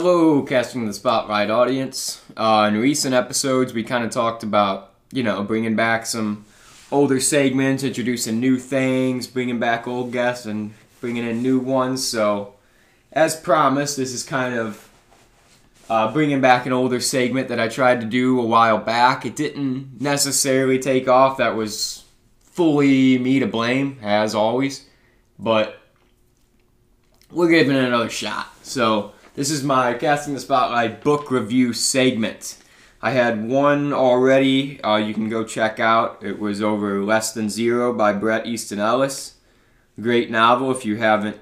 Hello, casting the spotlight audience. Uh, in recent episodes, we kind of talked about, you know, bringing back some older segments, introducing new things, bringing back old guests, and bringing in new ones. So, as promised, this is kind of uh, bringing back an older segment that I tried to do a while back. It didn't necessarily take off. That was fully me to blame, as always. But we're giving it another shot. So, this is my Casting the Spotlight book review segment. I had one already, uh, you can go check out. It was over Less Than Zero by Bret Easton Ellis. Great novel if you haven't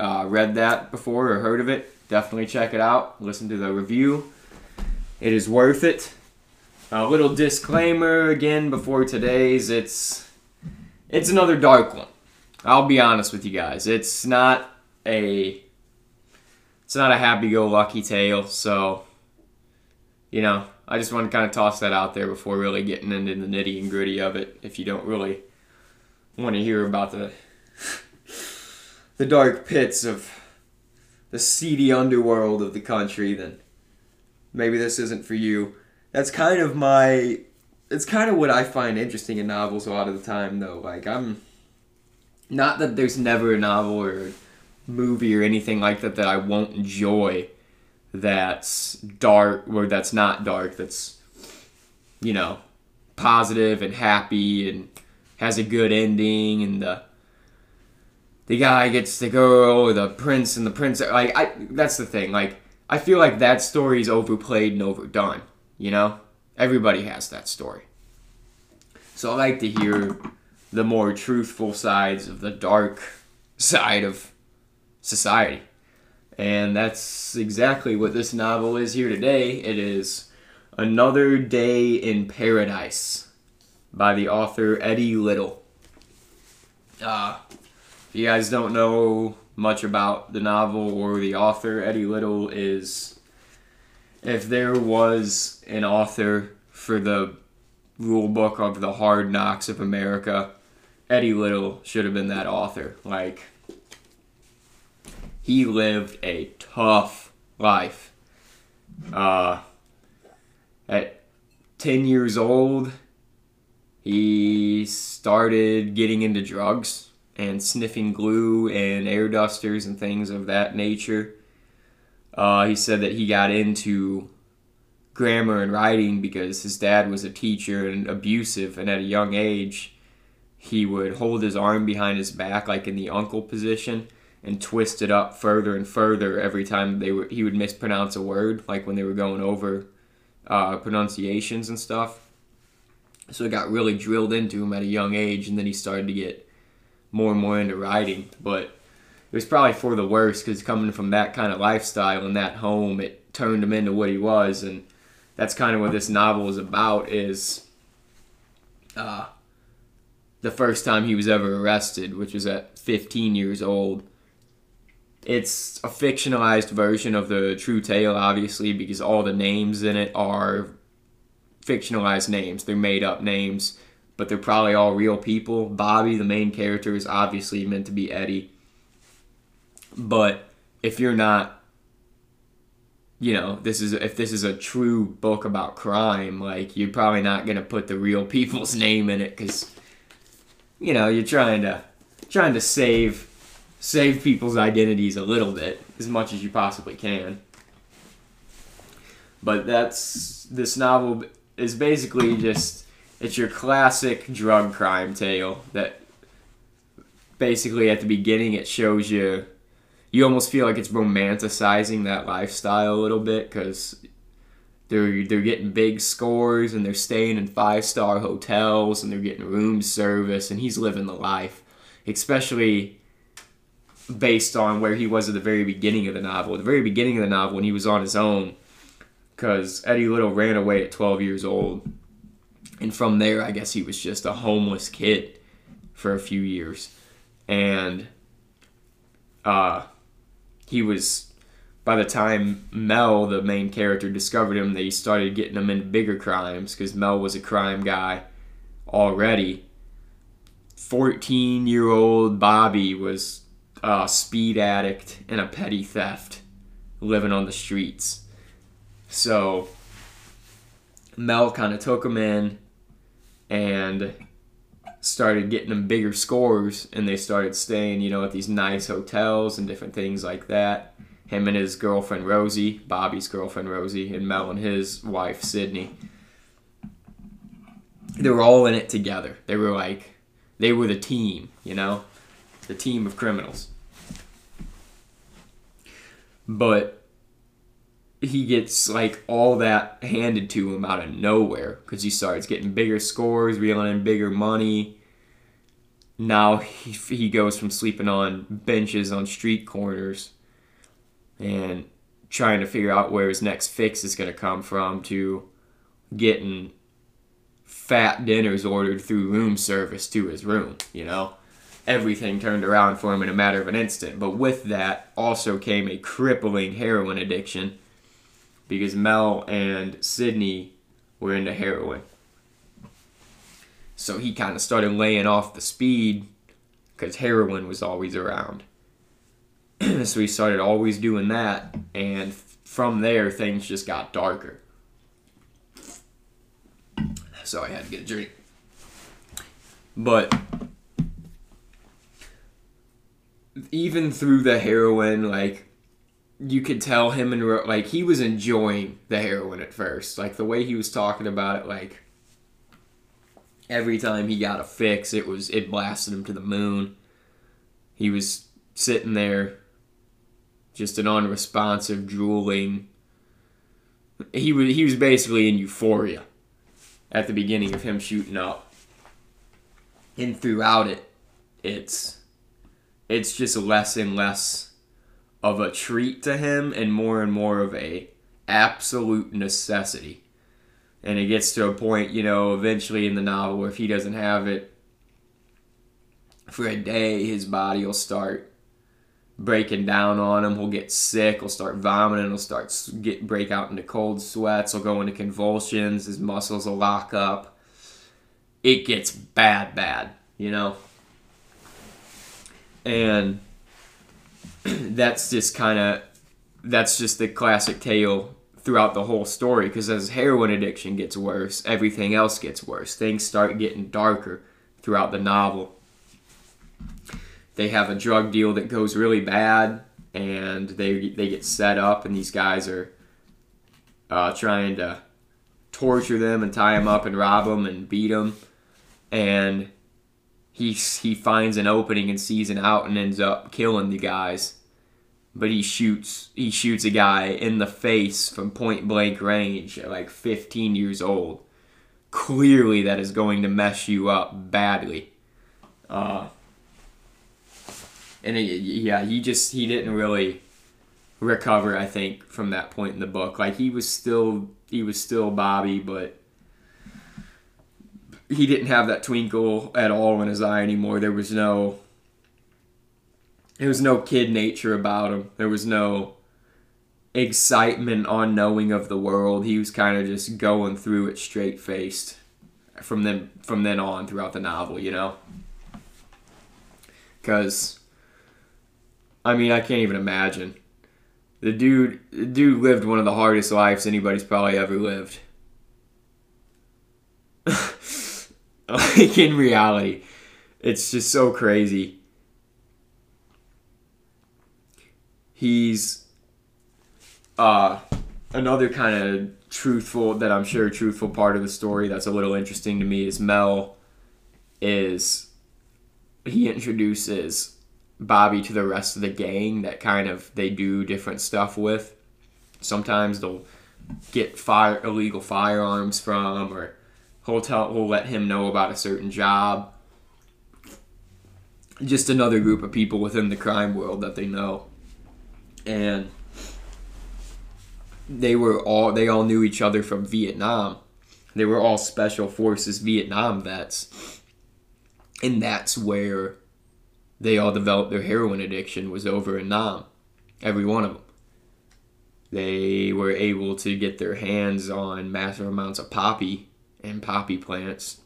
uh, read that before or heard of it. Definitely check it out. Listen to the review. It is worth it. A little disclaimer again before today's. It's it's another dark one. I'll be honest with you guys. It's not a it's not a happy-go-lucky tale. So, you know, I just want to kind of toss that out there before really getting into the nitty and gritty of it. If you don't really want to hear about the the dark pits of the seedy underworld of the country, then maybe this isn't for you. That's kind of my it's kind of what I find interesting in novels a lot of the time though. Like I'm not that there's never a novel or movie or anything like that that I won't enjoy that's dark or that's not dark that's you know positive and happy and has a good ending and the the guy gets the girl or oh, the prince and the prince like I that's the thing like I feel like that story's overplayed and overdone you know? Everybody has that story. So I like to hear the more truthful sides of the dark side of society. And that's exactly what this novel is here today. It is Another Day in Paradise by the author Eddie Little. Uh, if you guys don't know much about the novel or the author, Eddie Little is. If there was an author for the rule book of the hard knocks of America, Eddie Little should have been that author. Like, he lived a tough life. Uh, at 10 years old, he started getting into drugs and sniffing glue and air dusters and things of that nature. Uh, he said that he got into grammar and writing because his dad was a teacher and abusive, and at a young age, he would hold his arm behind his back, like in the uncle position, and twist it up further and further every time they were he would mispronounce a word like when they were going over uh, pronunciations and stuff. So it got really drilled into him at a young age and then he started to get more and more into writing. But it was probably for the worst because coming from that kind of lifestyle and that home it turned him into what he was. And that's kind of what this novel is about is uh, the first time he was ever arrested which was at 15 years old it's a fictionalized version of the true tale, obviously, because all the names in it are fictionalized names. They're made up names, but they're probably all real people. Bobby, the main character, is obviously meant to be Eddie. But if you're not, you know, this is if this is a true book about crime, like you're probably not gonna put the real people's name in it because, you know, you're trying to trying to save save people's identities a little bit as much as you possibly can. But that's this novel is basically just it's your classic drug crime tale that basically at the beginning it shows you you almost feel like it's romanticizing that lifestyle a little bit cuz they're they're getting big scores and they're staying in five-star hotels and they're getting room service and he's living the life especially based on where he was at the very beginning of the novel. At the very beginning of the novel, when he was on his own, because Eddie Little ran away at 12 years old. And from there, I guess he was just a homeless kid for a few years. And uh, he was, by the time Mel, the main character, discovered him, they started getting him into bigger crimes because Mel was a crime guy already. 14 year old Bobby was a speed addict and a petty theft. living on the streets. So Mel kind of took him in and started getting them bigger scores and they started staying, you know, at these nice hotels and different things like that. Him and his girlfriend Rosie, Bobby's girlfriend Rosie, and Mel and his wife Sydney. They were all in it together. They were like, they were the team, you know, the team of criminals. But he gets like all that handed to him out of nowhere because he starts getting bigger scores, reeling in bigger money. Now he, he goes from sleeping on benches on street corners and trying to figure out where his next fix is going to come from to getting fat dinners ordered through room service to his room, you know? Everything turned around for him in a matter of an instant. But with that also came a crippling heroin addiction because Mel and Sydney were into heroin. So he kind of started laying off the speed because heroin was always around. so he started always doing that, and from there, things just got darker. So I had to get a drink. But even through the heroin, like you could tell him and like he was enjoying the heroin at first. Like the way he was talking about it, like every time he got a fix, it was it blasted him to the moon. He was sitting there, just an unresponsive, drooling. He was he was basically in euphoria at the beginning of him shooting up, and throughout it, it's it's just less and less of a treat to him and more and more of a absolute necessity. And it gets to a point, you know, eventually in the novel if he doesn't have it for a day, his body will start breaking down on him. He'll get sick. He'll start vomiting. He'll start get break out into cold sweats. He'll go into convulsions. His muscles will lock up. It gets bad, bad, you know. And that's just kind of that's just the classic tale throughout the whole story because as heroin addiction gets worse everything else gets worse. Things start getting darker throughout the novel. They have a drug deal that goes really bad and they they get set up and these guys are uh, trying to torture them and tie them up and rob them and beat them and he he finds an opening and sees an out and ends up killing the guys but he shoots he shoots a guy in the face from point blank range at like 15 years old. Clearly, that is going to mess you up badly. Uh, and it, yeah, he just he didn't really recover. I think from that point in the book, like he was still he was still Bobby, but he didn't have that twinkle at all in his eye anymore. There was no there was no kid nature about him. There was no excitement on knowing of the world. He was kind of just going through it straight faced from then from then on throughout the novel, you know. Cuz I mean, I can't even imagine. The dude the dude lived one of the hardest lives anybody's probably ever lived. like in reality, it's just so crazy he's uh, another kind of truthful that I'm sure truthful part of the story that's a little interesting to me is Mel is he introduces Bobby to the rest of the gang that kind of they do different stuff with. Sometimes they'll get fire illegal firearms from or he'll tell will let him know about a certain job. Just another group of people within the crime world that they know and they were all they all knew each other from Vietnam. They were all special forces Vietnam vets. And that's where they all developed their heroin addiction was over in Nam. Every one of them. They were able to get their hands on massive amounts of poppy and poppy plants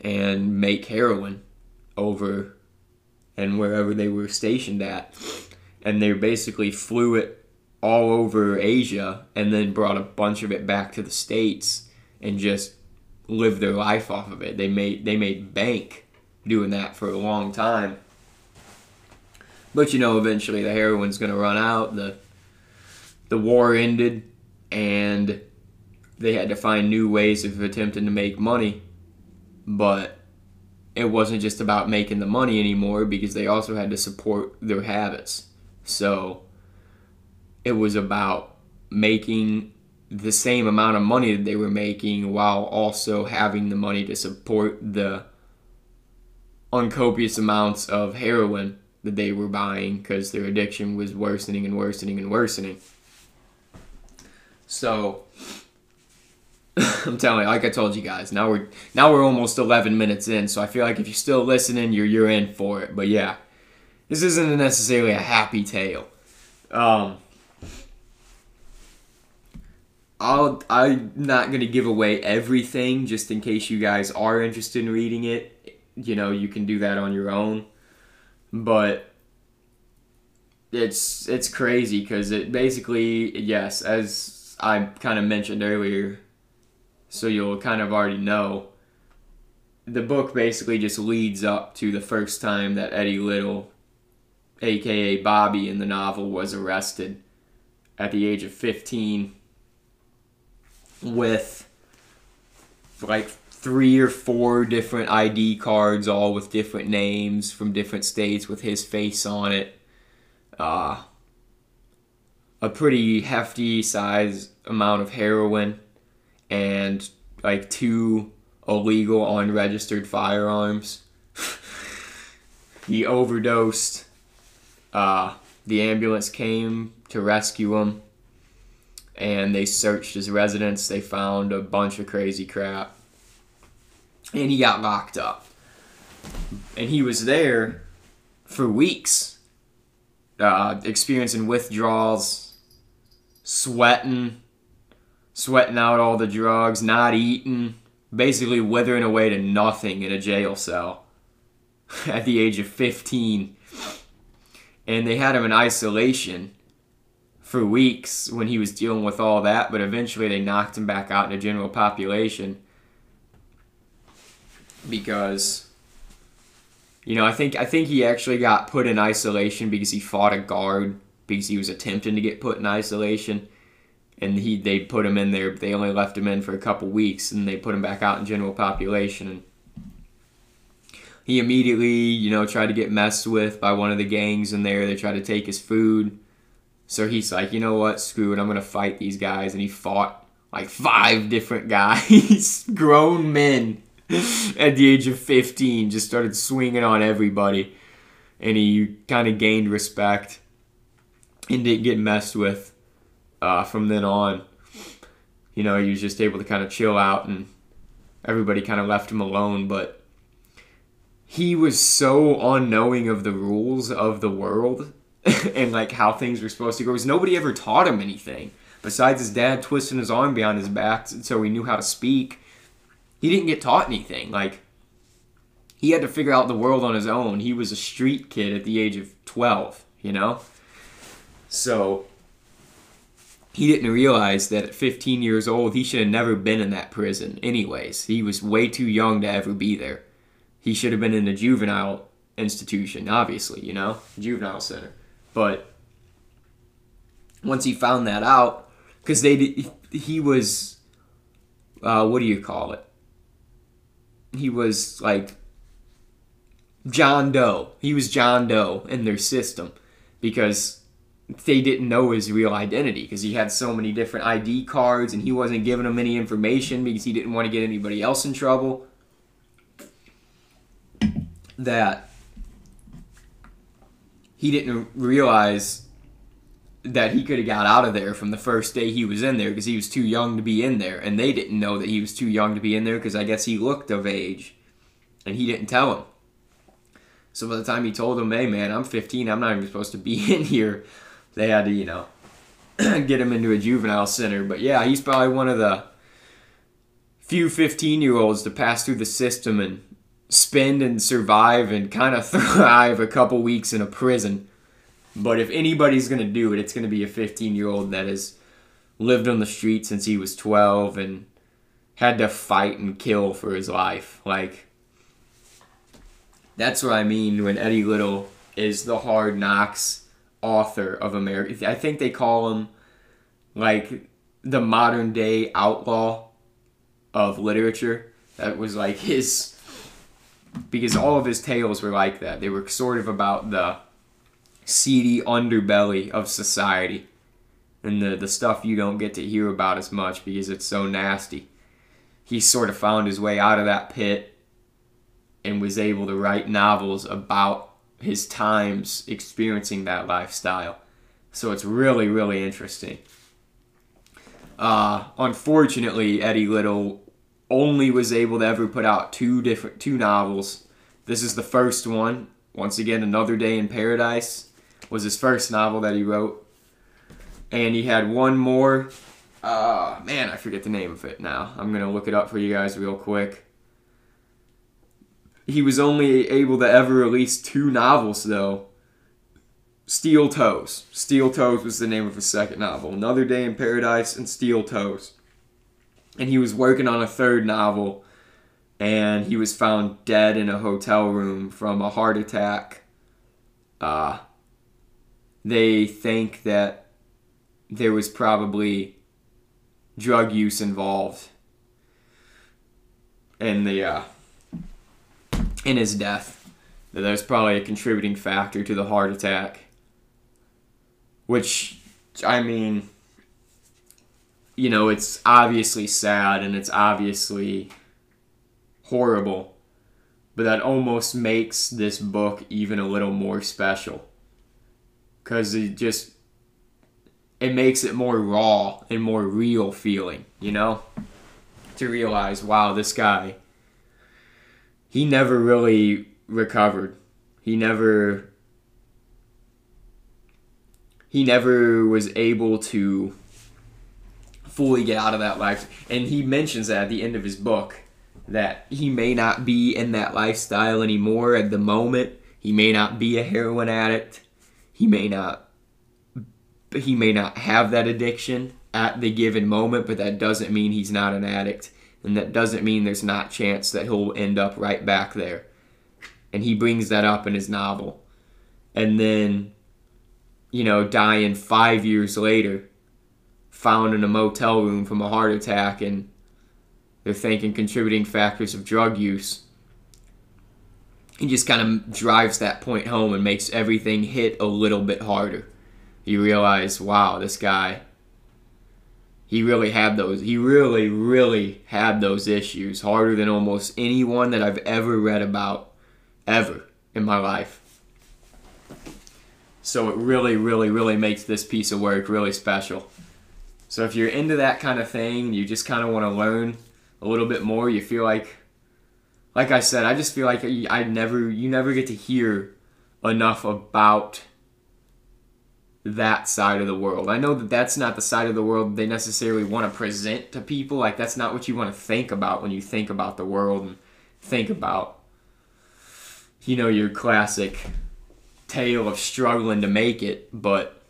and make heroin over and wherever they were stationed at and they basically flew it all over Asia and then brought a bunch of it back to the states and just lived their life off of it. They made they made bank doing that for a long time. But you know, eventually the heroin's to run out. The the war ended, and they had to find new ways of attempting to make money. But it wasn't just about making the money anymore because they also had to support their habits. So it was about making the same amount of money that they were making while also having the money to support the uncopious amounts of heroin that they were buying because their addiction was worsening and worsening and worsening. So I'm telling you, like I told you guys, now we're now we're almost 11 minutes in, so I feel like if you're still listening, you're you're in for it. But yeah, this isn't necessarily a happy tale. Um, I'll I'm not gonna give away everything just in case you guys are interested in reading it. You know, you can do that on your own, but it's it's crazy because it basically yes, as I kind of mentioned earlier, so you'll kind of already know. The book basically just leads up to the first time that Eddie Little, aka Bobby in the novel, was arrested at the age of 15 with like three or four different ID cards, all with different names from different states with his face on it. Uh, a pretty hefty size amount of heroin and like two illegal unregistered firearms. he overdosed. Uh, the ambulance came to rescue him and they searched his residence. They found a bunch of crazy crap. And he got locked up. And he was there for weeks, uh, experiencing withdrawals, sweating, sweating out all the drugs, not eating, basically withering away to nothing in a jail cell at the age of 15. And they had him in isolation for weeks when he was dealing with all that, but eventually they knocked him back out in the general population because you know, I think I think he actually got put in isolation because he fought a guard because he was attempting to get put in isolation and he they put him in there. They only left him in for a couple weeks, and they put him back out in general population. And he immediately, you know, tried to get messed with by one of the gangs in there. They tried to take his food, so he's like, you know what, screw it, I'm gonna fight these guys. And he fought like five different guys, grown men, at the age of 15, just started swinging on everybody, and he kind of gained respect and didn't get messed with uh, from then on, you know, he was just able to kind of chill out and everybody kind of left him alone. But he was so unknowing of the rules of the world and like how things were supposed to go because nobody ever taught him anything besides his dad twisting his arm behind his back so he knew how to speak. He didn't get taught anything. Like, he had to figure out the world on his own. He was a street kid at the age of 12, you know? So, he didn't realize that at 15 years old, he should have never been in that prison, anyways. He was way too young to ever be there. He should have been in a juvenile institution, obviously, you know, juvenile center. But once he found that out, because they he was, uh, what do you call it? He was like John Doe. He was John Doe in their system because they didn't know his real identity because he had so many different ID cards and he wasn't giving them any information because he didn't want to get anybody else in trouble. That he didn't realize that he could have got out of there from the first day he was in there because he was too young to be in there and they didn't know that he was too young to be in there because I guess he looked of age and he didn't tell him. So by the time he told him, "Hey man, I'm 15. I'm not even supposed to be in here," they had to, you know, get him into a juvenile center. But yeah, he's probably one of the few 15 year olds to pass through the system and spend and survive and kind of thrive a couple weeks in a prison But if anybody's gonna do it, it's gonna be a 15 year old that has lived on the street since he was 12 and had to fight and kill for his life. Like, that's what I mean when Eddie Little is the hard knocks author of America. I think they call him like the modern day outlaw of literature. That was like his because all of his tales were like that. They were sort of about the seedy underbelly of society and the, the stuff you don't get to hear about as much because it's so nasty. He sort of found his way out of that pit and was able to write novels about his times experiencing that lifestyle. So it's really, really interesting. Uh, unfortunately, Eddie Little only was able to ever put out two different two novels. This is the first one. Once again, Another Day in Paradise was his first novel that he wrote, and he had one more. Uh, man, I forget the name of it now. I'm gonna look it up for you guys real quick. He was only able to ever release two novels though. Steel Toes. Steel Toes was the name of his second novel. Another Day in Paradise and Steel Toes and he was working on a third novel and he was found dead in a hotel room from a heart attack uh, they think that there was probably drug use involved in the uh, in his death that was probably a contributing factor to the heart attack which i mean you know, it's obviously sad and it's obviously horrible, but that almost makes this book even a little more special. Because it just, it makes it more raw and more real feeling, you know? To realize, wow, this guy, he never really recovered. He never, he never was able to fully get out of that life. And he mentions that at the end of his book that he may not be in that lifestyle anymore at the moment. He may not be a heroin addict. He may not he may not have that addiction at the given moment, but that doesn't mean he's not an addict. And that doesn't mean there's not chance that he'll end up right back there. And he brings that up in his novel. And then, you know, dying five years later found in a motel room from a heart attack and they're thinking contributing factors of drug use. He just kind of drives that point home and makes everything hit a little bit harder. You realize, wow, this guy, he really had those, he really, really had those issues harder than almost anyone that I've ever read about, ever in my life. So it really, really, really makes this piece of work really special. So if you're into that kind of thing, you just kind of want to learn a little bit more. You feel like, like I said, I just feel like I never, you never get to hear enough about that side of the world. I know that that's not the side of the world they necessarily want to present to people. Like that's not what you want to think about when you think about the world and think about, you know, your classic tale of struggling to make it, but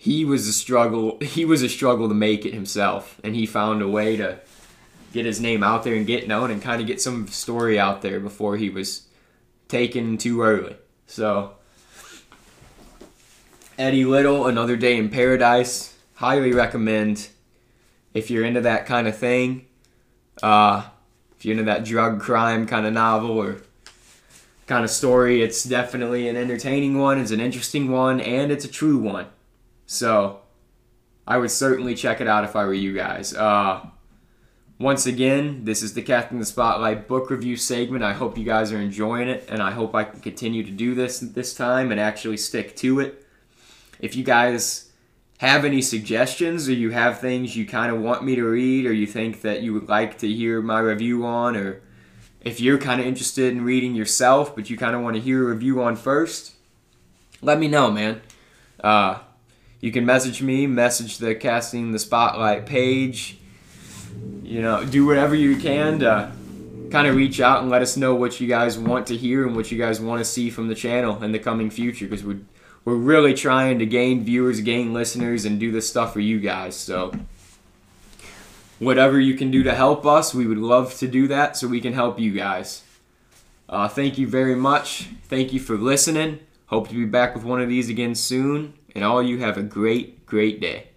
he was a struggle he was a struggle to make it himself and he found a way to get his name out there and get known and kind of get some story out there before he was taken too early so eddie little another day in paradise highly recommend if you're into that kind of thing uh, if you're into that drug crime kind of novel or kind of story it's definitely an entertaining one it's an interesting one and it's a true one so I would certainly check it out if I were you guys. Uh, once again, this is the Casting the Spotlight book review segment. I hope you guys are enjoying it, and I hope I can continue to do this this time and actually stick to it. If you guys have any suggestions or you have things you kind of want me to read or you think that you would like to hear my review on or if you're kind of interested in reading yourself but you kind of want to hear a review on first, let me know, man. Uh, you can message me, message the casting the spotlight page. You know, do whatever you can to kind of reach out and let us know what you guys want to hear and what you guys want to see from the channel in the coming future because we're we're really trying to gain viewers, gain listeners, and do this stuff for you guys. So whatever you can do to help us, we would love to do that so we can help you guys. Uh, thank you very much. Thank you for listening. Hope to be back with one of these again soon. And all you have a great, great day.